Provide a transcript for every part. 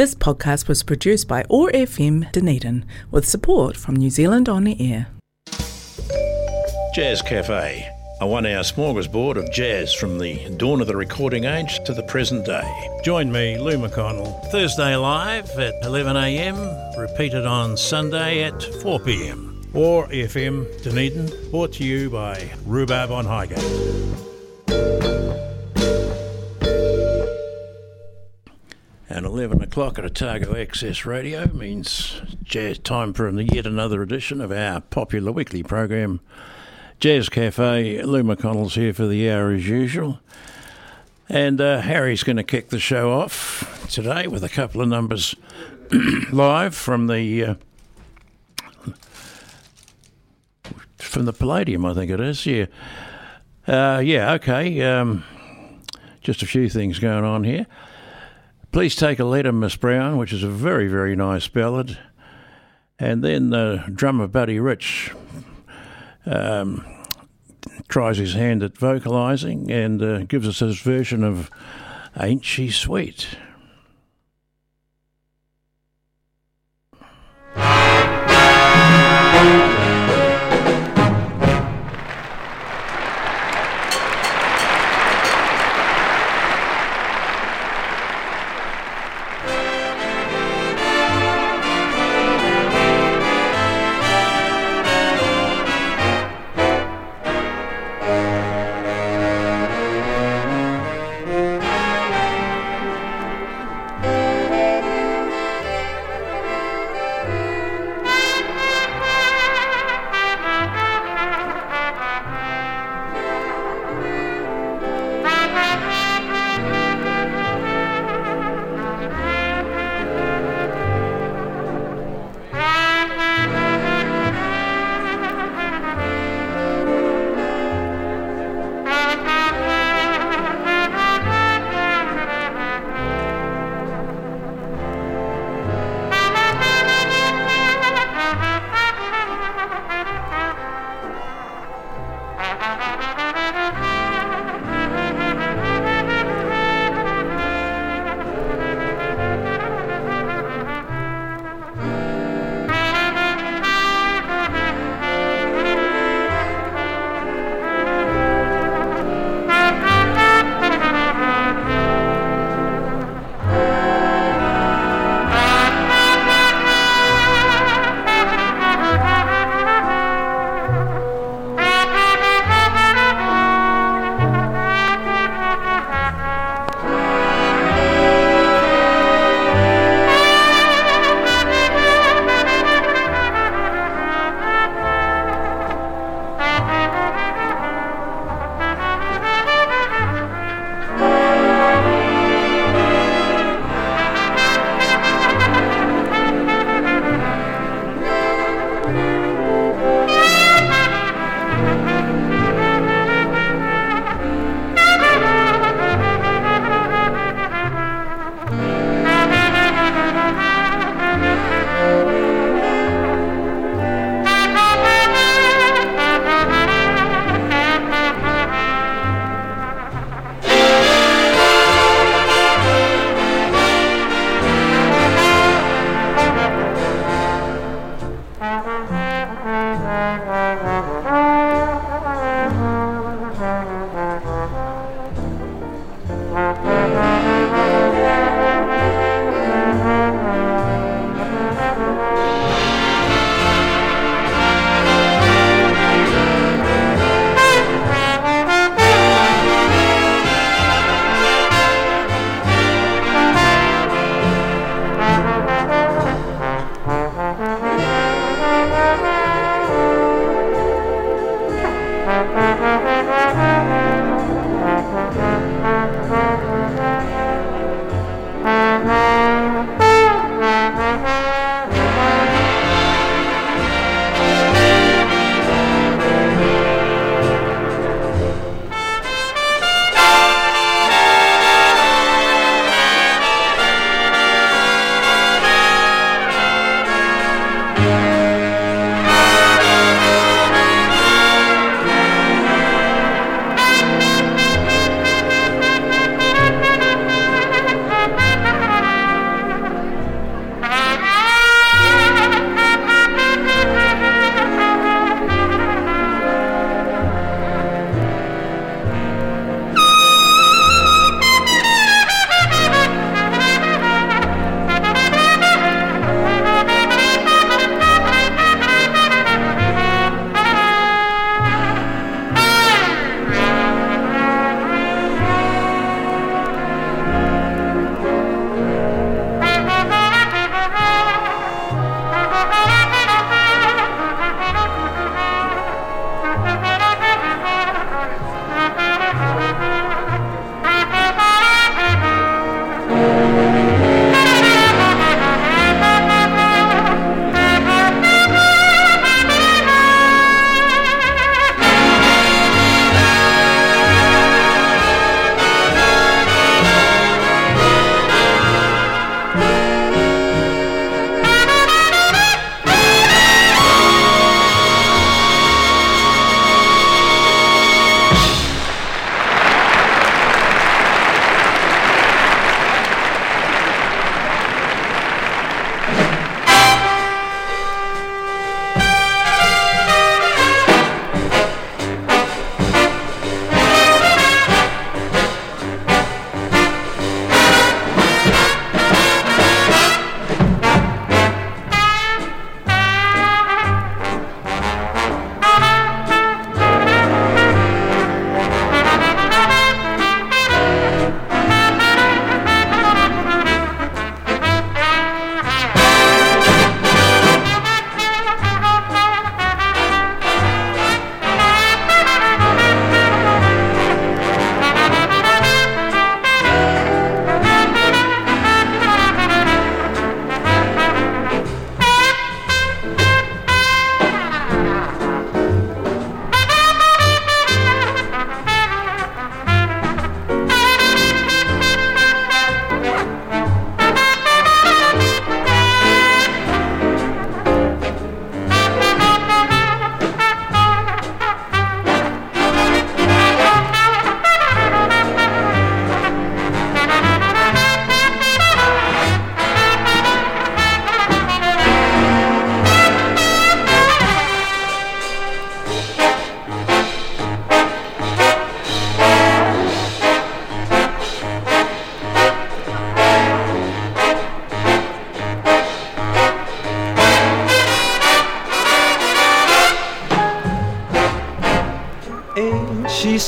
This podcast was produced by OAR FM Dunedin with support from New Zealand On the Air. Jazz Cafe, a one hour smorgasbord of jazz from the dawn of the recording age to the present day. Join me, Lou McConnell, Thursday live at 11am, repeated on Sunday at 4pm. OAR FM Dunedin, brought to you by Rhubarb on Highgate. 11 o'clock at Otago Access Radio means jazz time for yet another edition of our popular weekly program, Jazz Cafe. Lou McConnell's here for the hour as usual. And uh, Harry's going to kick the show off today with a couple of numbers live from the uh, from the Palladium, I think it is. Yeah, uh, yeah. Okay. Um, just a few things going on here. Please take a letter, Miss Brown, which is a very, very nice ballad. And then the drummer Buddy Rich um, tries his hand at vocalising and uh, gives us his version of Ain't She Sweet?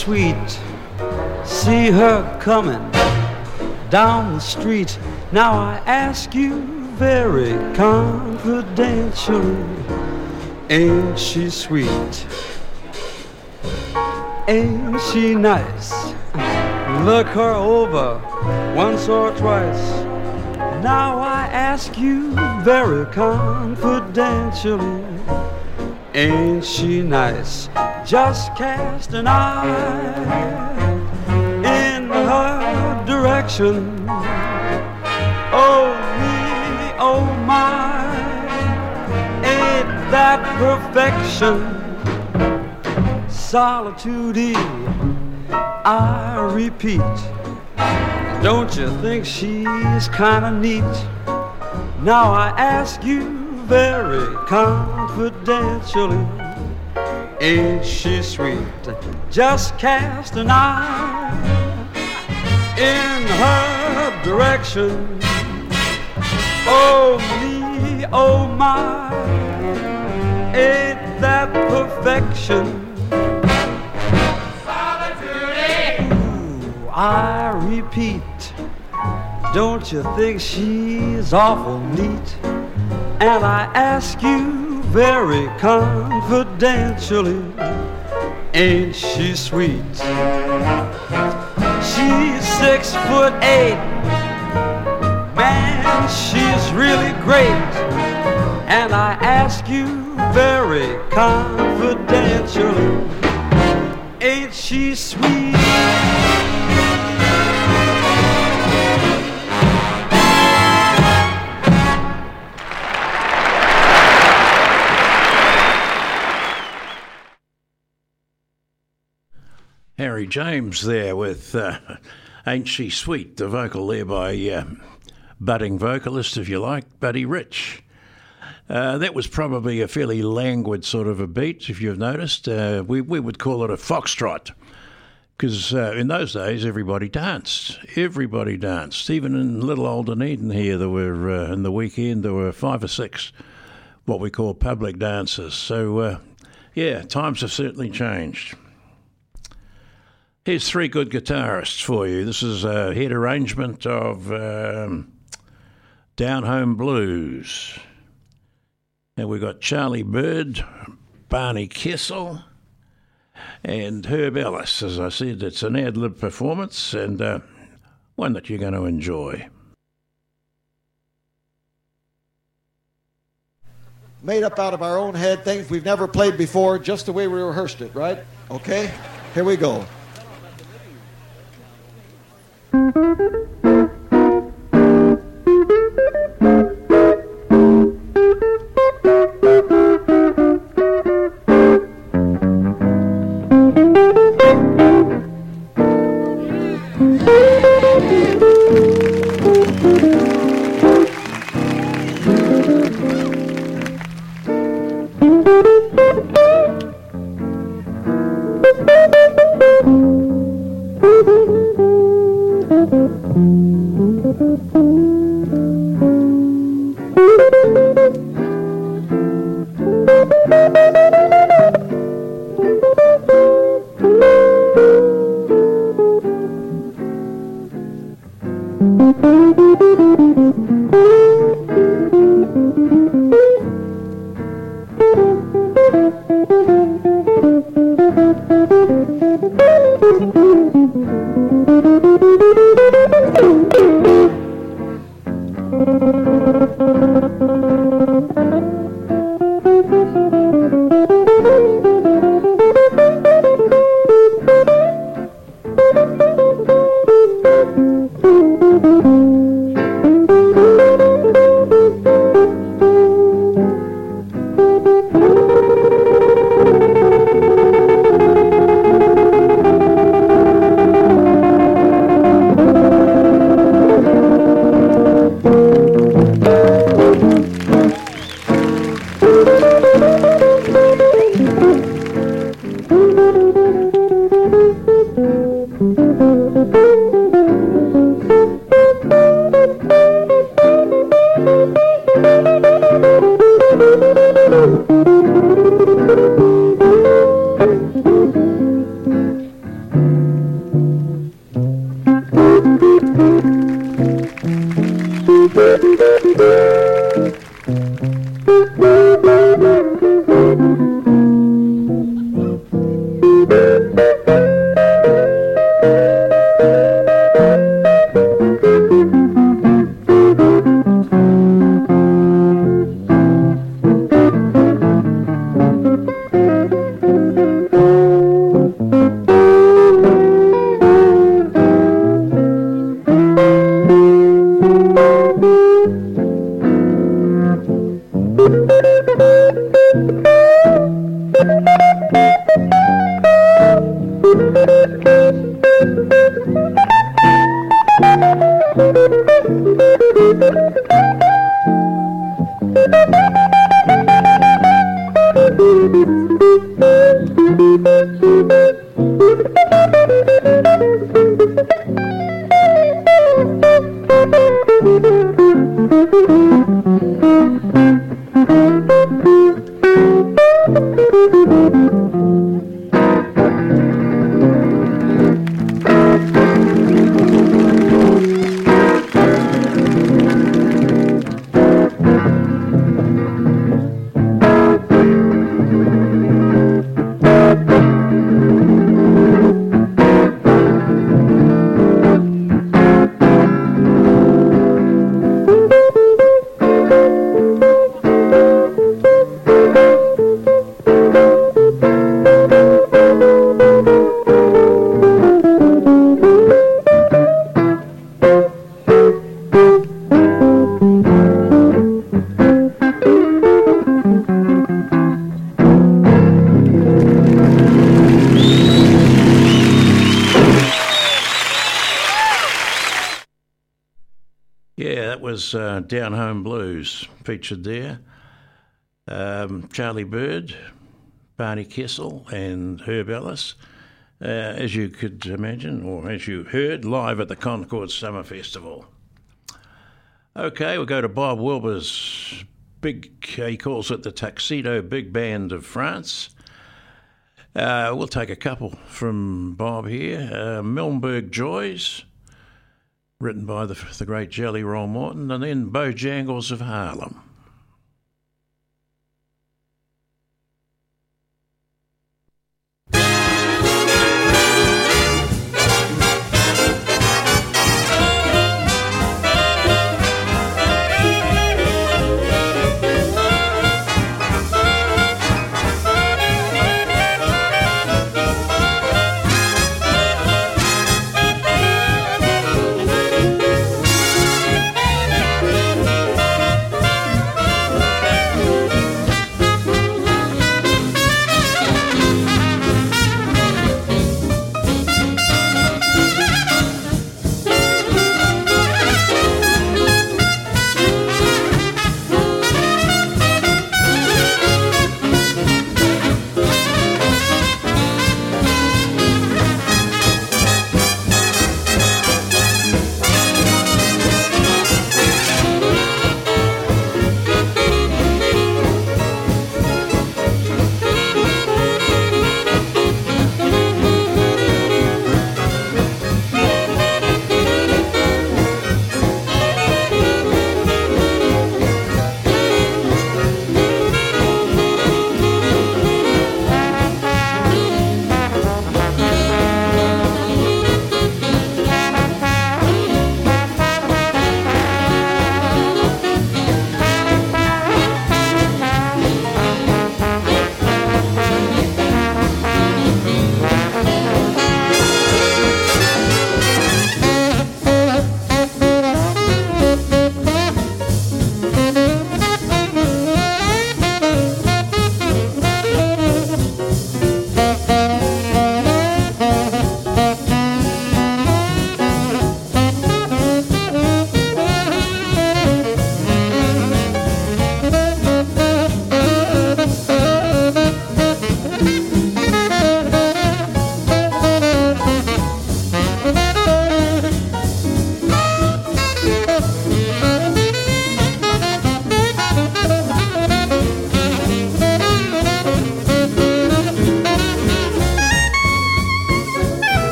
Sweet? See her coming down the street. Now I ask you very confidentially, ain't she sweet? Ain't she nice? Look her over once or twice. Now I ask you very confidentially, ain't she nice? Just cast an eye in her direction. Oh me, oh my, ain't that perfection? Solitude, I repeat. Don't you think she's kinda neat? Now I ask you very confidentially, ain't she sweet? Just cast an eye in her direction. Oh me, oh my, ain't that perfection? I repeat, don't you think she's awful neat? And I ask you very confidentially, ain't she sweet? She's six foot eight, man, she's really great. And I ask you very confidentially, ain't she sweet? James there with uh, Ain't She Sweet, the vocal there by uh, budding vocalist, if you like, Buddy Rich. Uh, that was probably a fairly languid sort of a beat, if you've noticed. Uh, we, we would call it a foxtrot because uh, in those days everybody danced. Everybody danced. Even in little old Dunedin here, there were, uh, in the weekend, there were five or six what we call public dances. So, uh, yeah, times have certainly changed. Here's three good guitarists for you. This is a head arrangement of um, Down Home Blues. And we've got Charlie Byrd, Barney Kessel, and Herb Ellis. As I said, it's an ad lib performance and uh, one that you're going to enjoy. Made up out of our own head, things we've never played before, just the way we rehearsed it, right? Okay? Here we go. Course, Featured there. Um, Charlie Byrd, Barney Kessel, and Herb Ellis, uh, as you could imagine, or as you heard, live at the Concord Summer Festival. Okay, we'll go to Bob Wilber's big, he calls it the Tuxedo Big Band of France. Uh, we'll take a couple from Bob here. Uh, Milenberg Joys, written by the, the great Jelly Roll Morton, and then Bojangles of Harlem.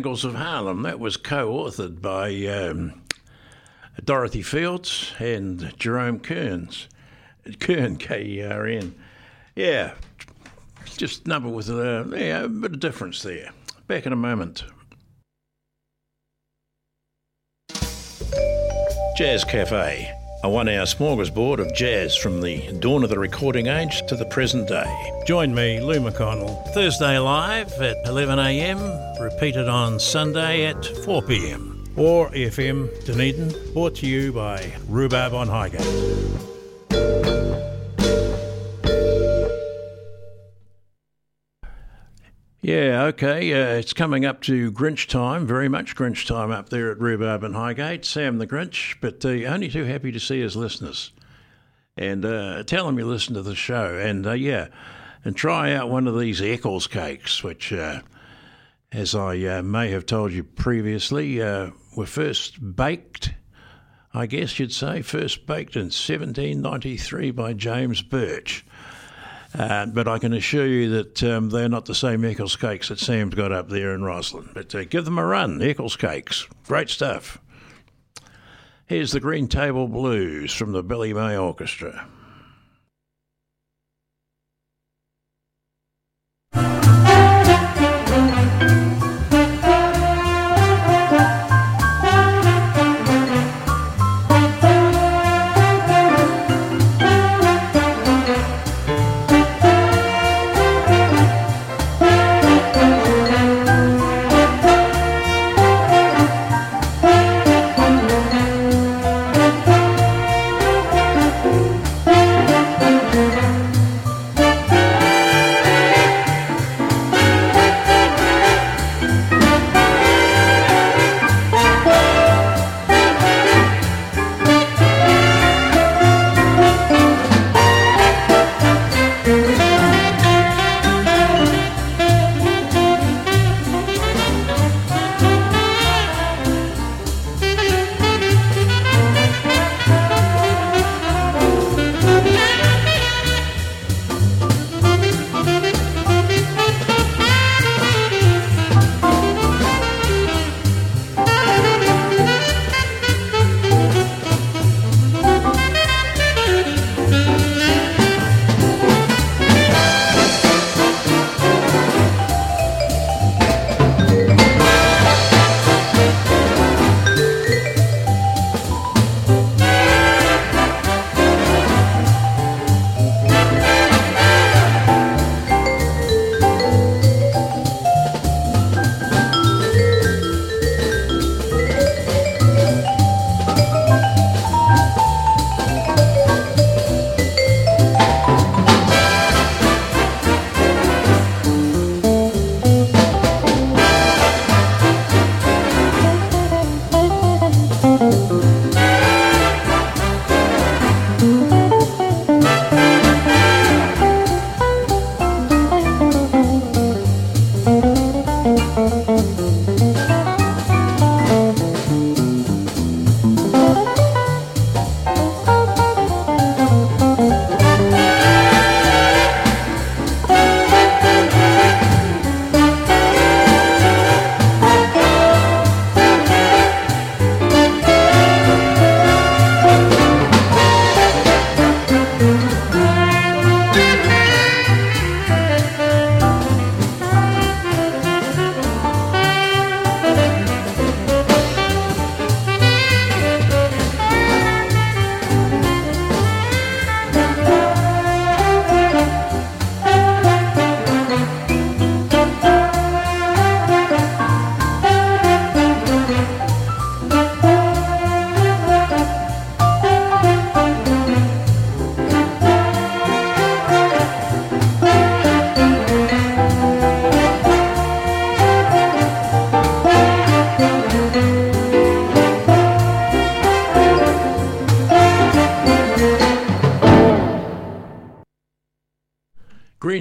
Jangles of Harlem. That was co authored by um, Dorothy Fields and Jerome Kearns. Kern, K E R N. Yeah, just number with a, yeah, a bit of difference there. Back in a moment. Jazz Cafe, a one hour smorgasbord of jazz from the dawn of the recording age to the present day. Join me, Lou McConnell, Thursday live at 11am, repeated on Sunday at 4pm. OAR FM Dunedin, brought to you by Rhubarb on Highgate. Yeah, okay. Uh, it's coming up to Grinch time, very much Grinch time up there at Rhubarb and Highgate. Sam the Grinch, but uh, only too happy to see his listeners. And uh, tell them you listen to the show. And uh, yeah, and try out one of these Eccles cakes, which, uh, as I uh, may have told you previously, were first baked, I guess you'd say, first baked in 1793 by James Birch. Uh, but I can assure you that um, they're not the same Eccles cakes that Sam's got up there in Roslyn. But uh, give them a run, Eccles cakes. Great stuff. Here's the Green Table Blues from the Billy May Orchestra.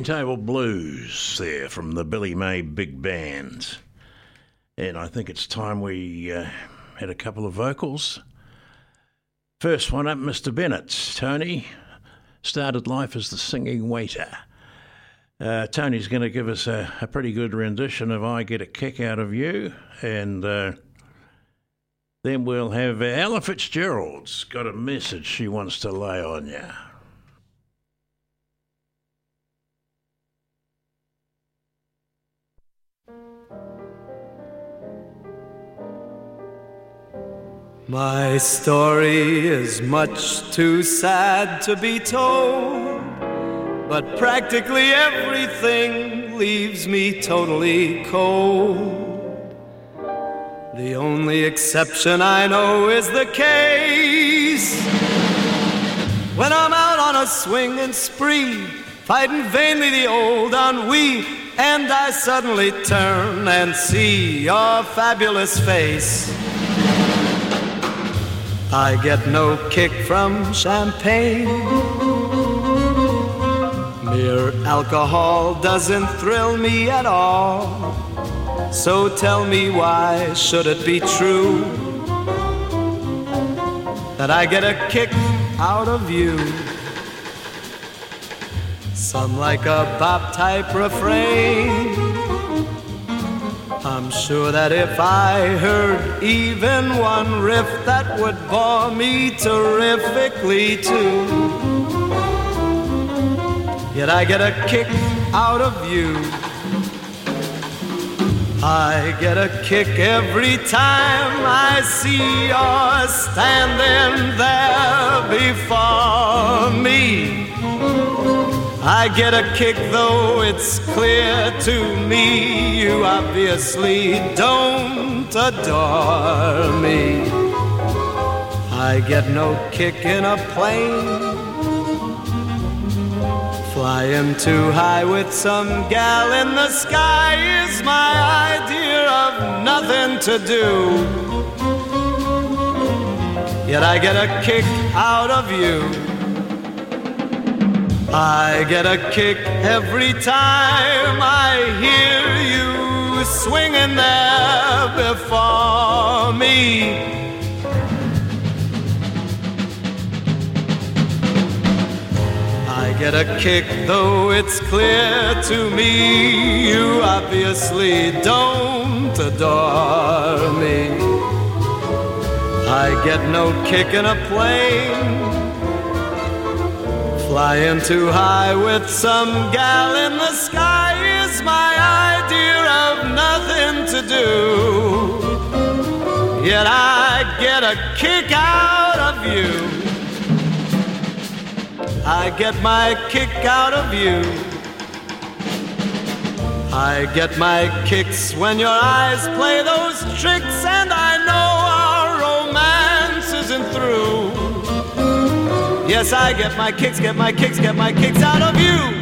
Table Blues there from the Billy May Big Band. And I think it's time we uh, had a couple of vocals. First one up, Mr. Bennett. Tony started life as the singing waiter. Uh, Tony's going to give us a, a, pretty good rendition of I Get a Kick Out of You. And uh, then we'll have Ella Fitzgerald's got a message she wants to lay on you. My story is much too sad to be told, but practically everything leaves me totally cold. The only exception I know is the case when I'm out on a swinging spree, fighting vainly the old ennui, and I suddenly turn and see your fabulous face. I get no kick from champagne. Mere alcohol doesn't thrill me at all. So tell me why should it be true that I get a kick out of you? Some like a bop type refrain I'm sure that if I heard even one riff, that would bore me terrifically too. Yet I get a kick out of you. I get a kick every time I see you standing there before me. I get a kick though it's clear to me you obviously don't adore me. I get no kick in a plane. Flying too high with some gal in the sky is my idea of nothing to do. Yet I get a kick out of you. I get a kick every time I hear you swinging there before me. I get a kick, though it's clear to me you obviously don't adore me. I get no kick in a plane Flying too high with some gal in the sky is my idea of nothing to do. Yet I get a kick out of you. I get my kick out of you. I get my kicks when your eyes play those tricks, and I know our romance isn't through. Yes, I get my kicks, get my kicks, get my kicks out of you.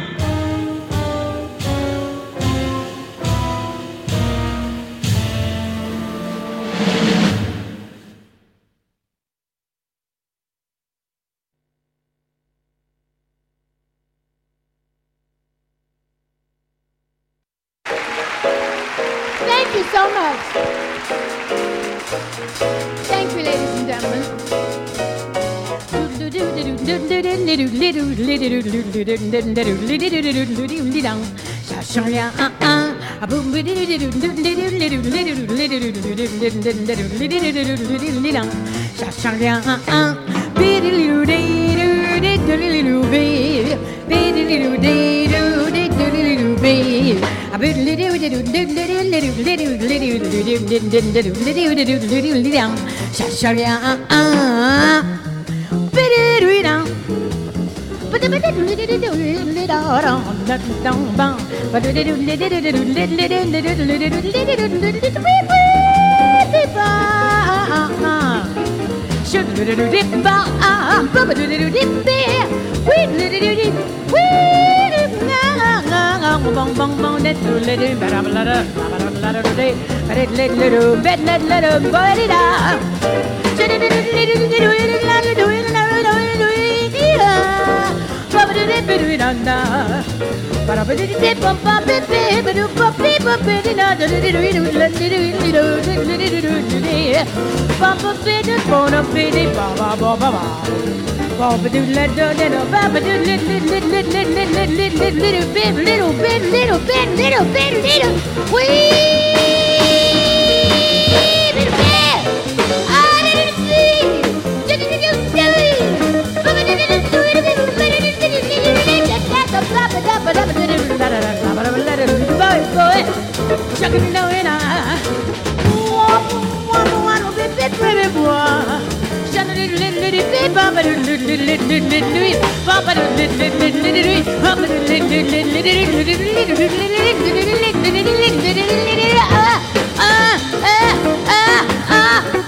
cherche rien, hein, hein. Cherche rien, hein, rien. caught on, nothing don't bond. But do do do do do do do do do do do do do do do do do Wee! Little bit, I didn't see. Did you silly? Ah, ah, ah, ah.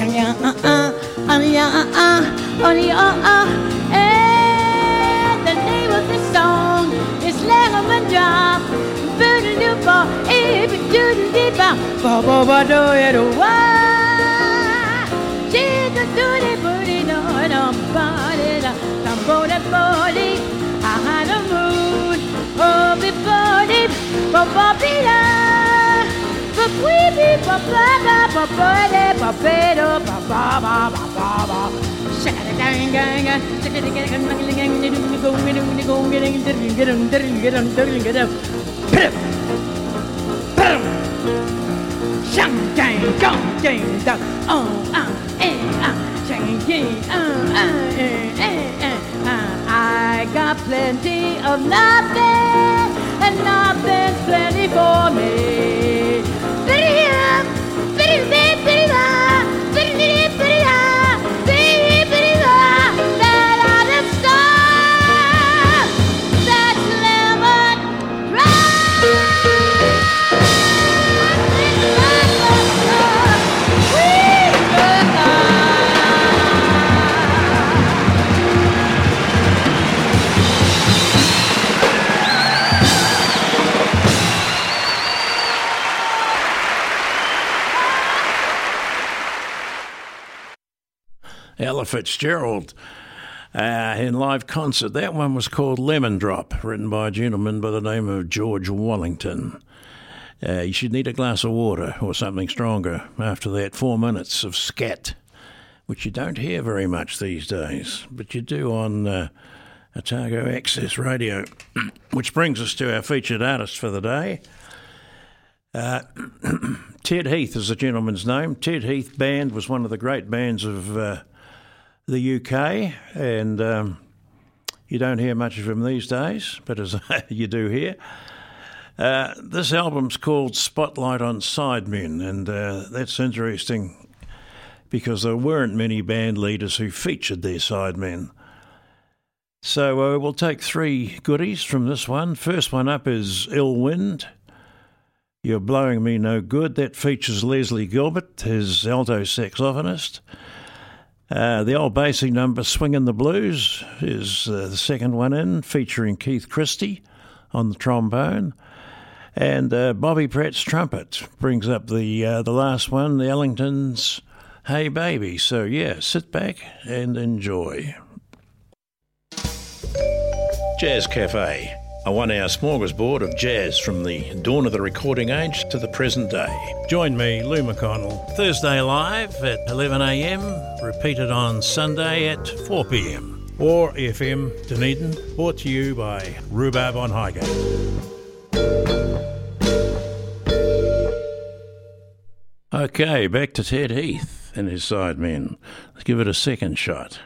a. Baby boy. And the name of the song is Lemon Drop. Boodle-doo-ba, ibba-doodle-dee-ba, ba-ba-ba-do-ya-do-wa. Chicka-doodle-booty-no-no-ba-de-da, I got plenty of nothing, and nothing's plenty for me. Ferme, ferma, ferme, Ella Fitzgerald uh, in live concert. That one was called Lemon Drop, written by a gentleman by the name of George Wallington. Uh, you should need a glass of water or something stronger after that four minutes of scat, which you don't hear very much these days, but you do on uh, Otago Access Radio. which brings us to our featured artist for the day. Uh, Ted Heath is the gentleman's name. Ted Heath Band was one of the great bands of uh, the UK, and um, you don't hear much of him these days, but as you do here. Uh, this album's called Spotlight on Sidemen, and uh, that's interesting because there weren't many band leaders who featured their sidemen. So uh, we'll take three goodies from this one. First one up is Ill Wind. You're Blowing Me No Good. That features Leslie Gilbert, his alto saxophonist. Uh, the old basic number, Swingin' the Blues, is uh, the second one in, featuring Keith Christie on the trombone. And uh, Bobby Pratt's trumpet brings up the uh, the last one, the Ellingtons' Hey Baby. So, yeah, sit back and enjoy. Jazz Cafe A one hour smorgasbord of jazz from the dawn of the recording age to the present day. Join me, Lou McConnell, Thursday live at 11am, repeated on Sunday at 4pm. OAR FM Dunedin, brought to you by Rhubarb on Highgate. Okay, back to Ted Heath and his sidemen. Let's give it a second shot.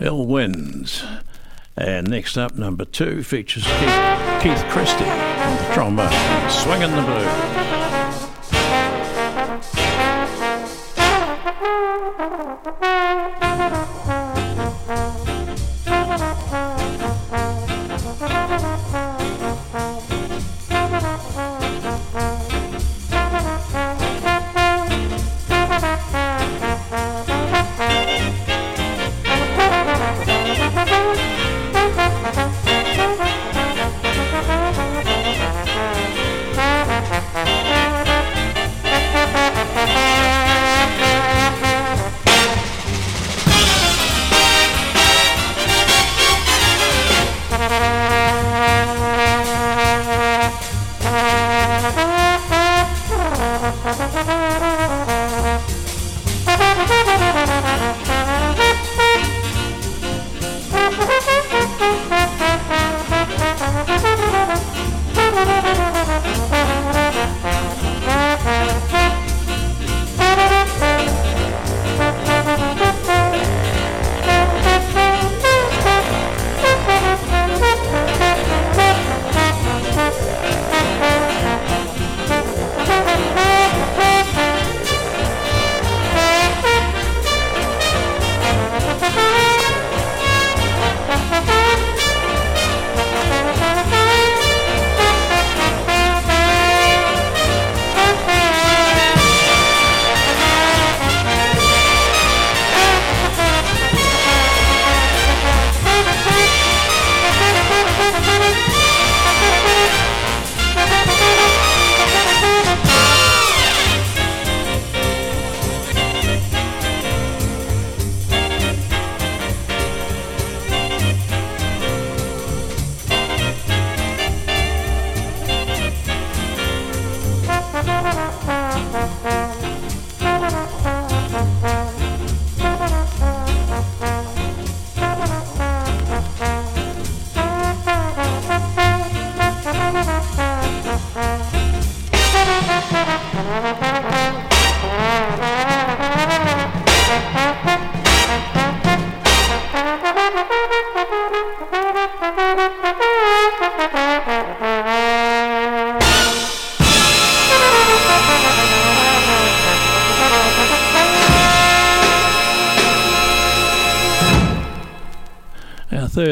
Ill Winds. And next up, number two, features Keith, Keith Christie on the trombone, swinging the blues.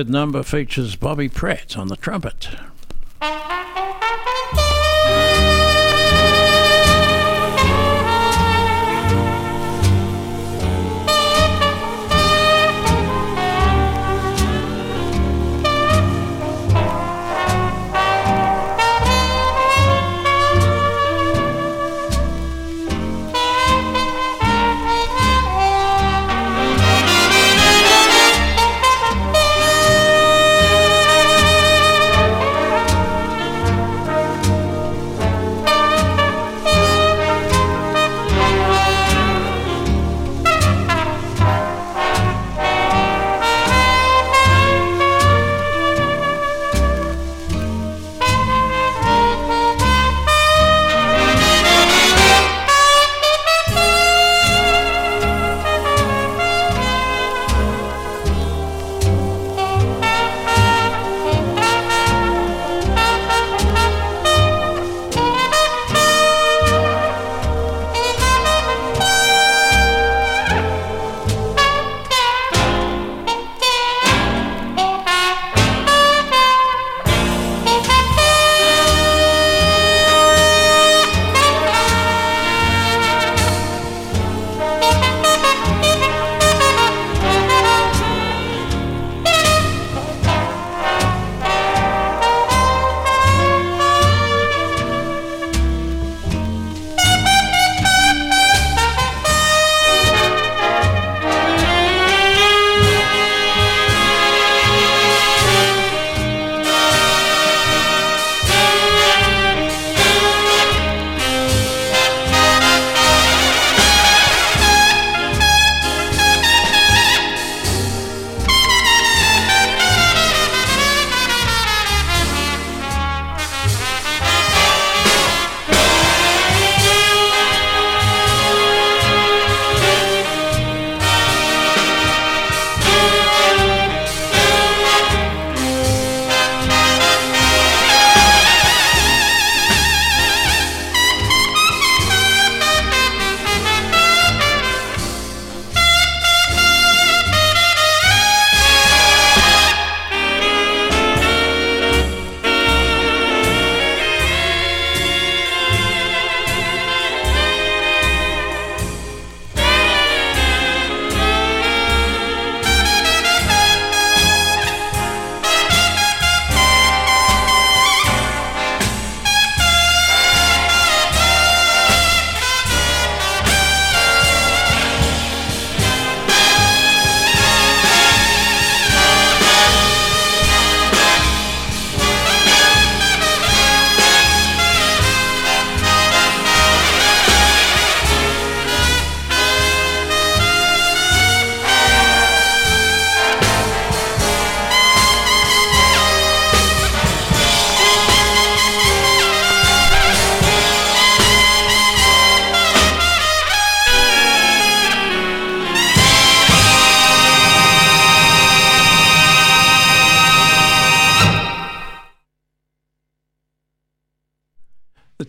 Number features Bobby Pratt on the trumpet.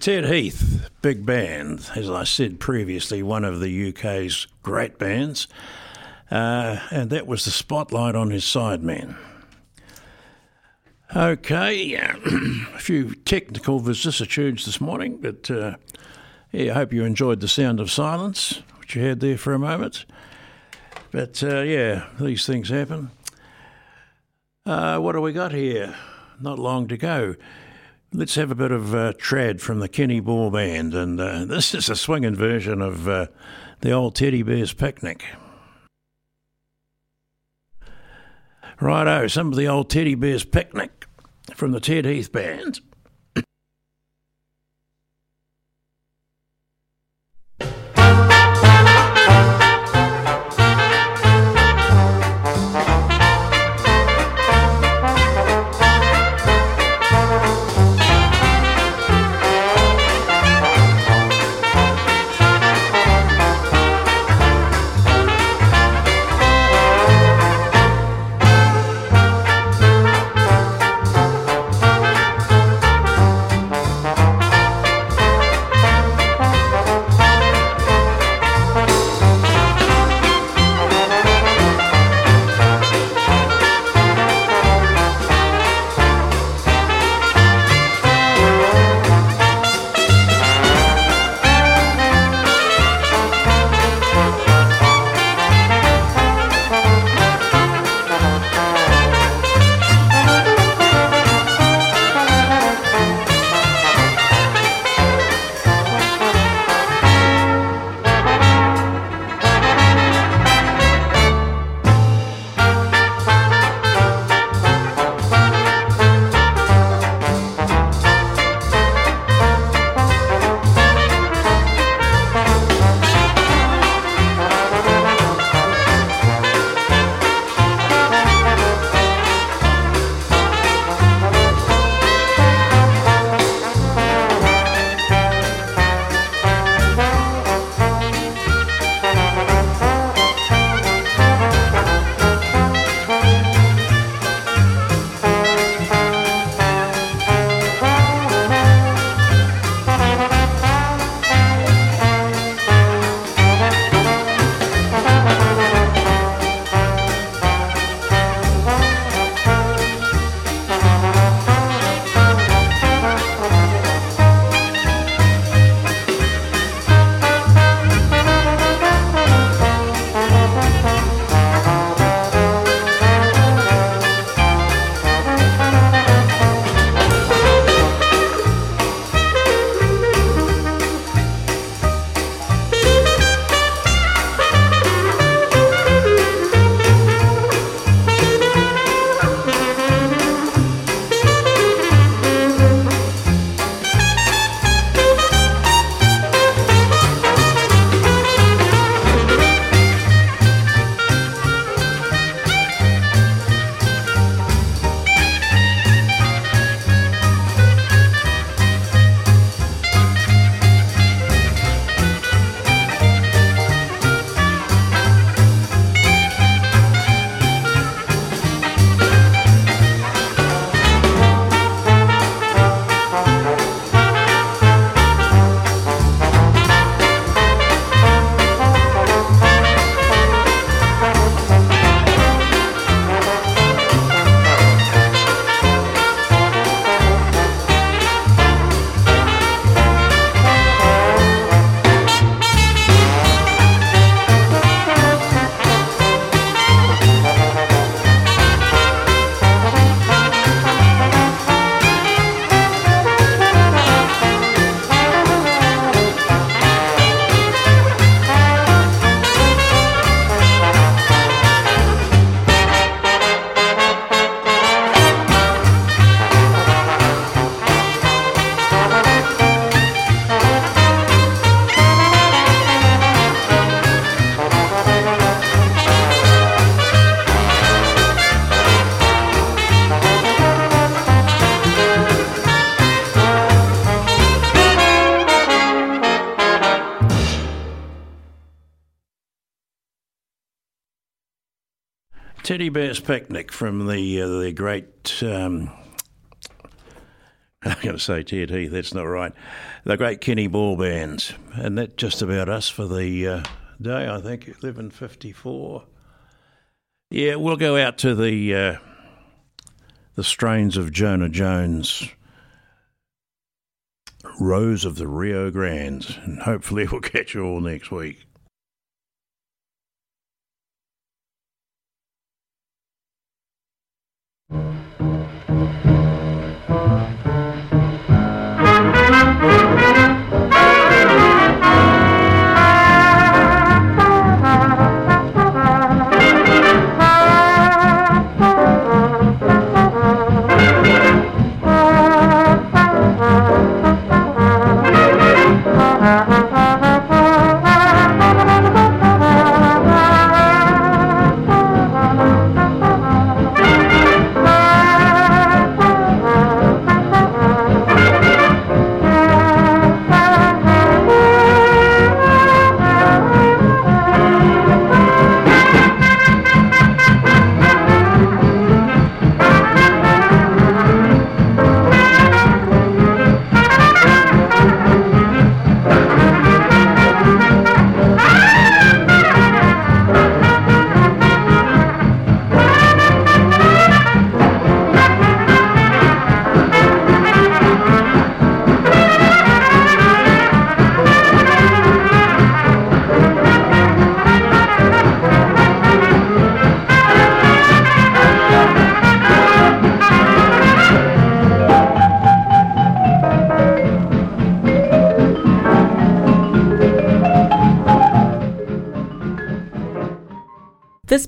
Ted Heath, big band, as I said previously, one of the UK's great bands, uh, and that was the spotlight on his sideman. Okay, a few technical vicissitudes this morning, but uh, yeah, I hope you enjoyed the sound of silence, which you had there for a moment. But uh, yeah, these things happen. Uh, what do we got here? Not long to go. Let's have a bit of uh, trad from the Kenny Ball Band, and uh, this is a swinging version of uh, the old Teddy Bear's Picnic. Righto, some of the old Teddy Bear's Picnic from the Ted Heath Band. Teddy Bear's Picnic from the uh, the great. Um, I'm going to say TNT, that's not right. The great Kenny Ball Bands. And that's just about us for the uh, day, I think, 11.54. Yeah, we'll go out to the uh, the strains of Jonah Jones, Rose of the Rio Grande, and hopefully we'll catch you all next week.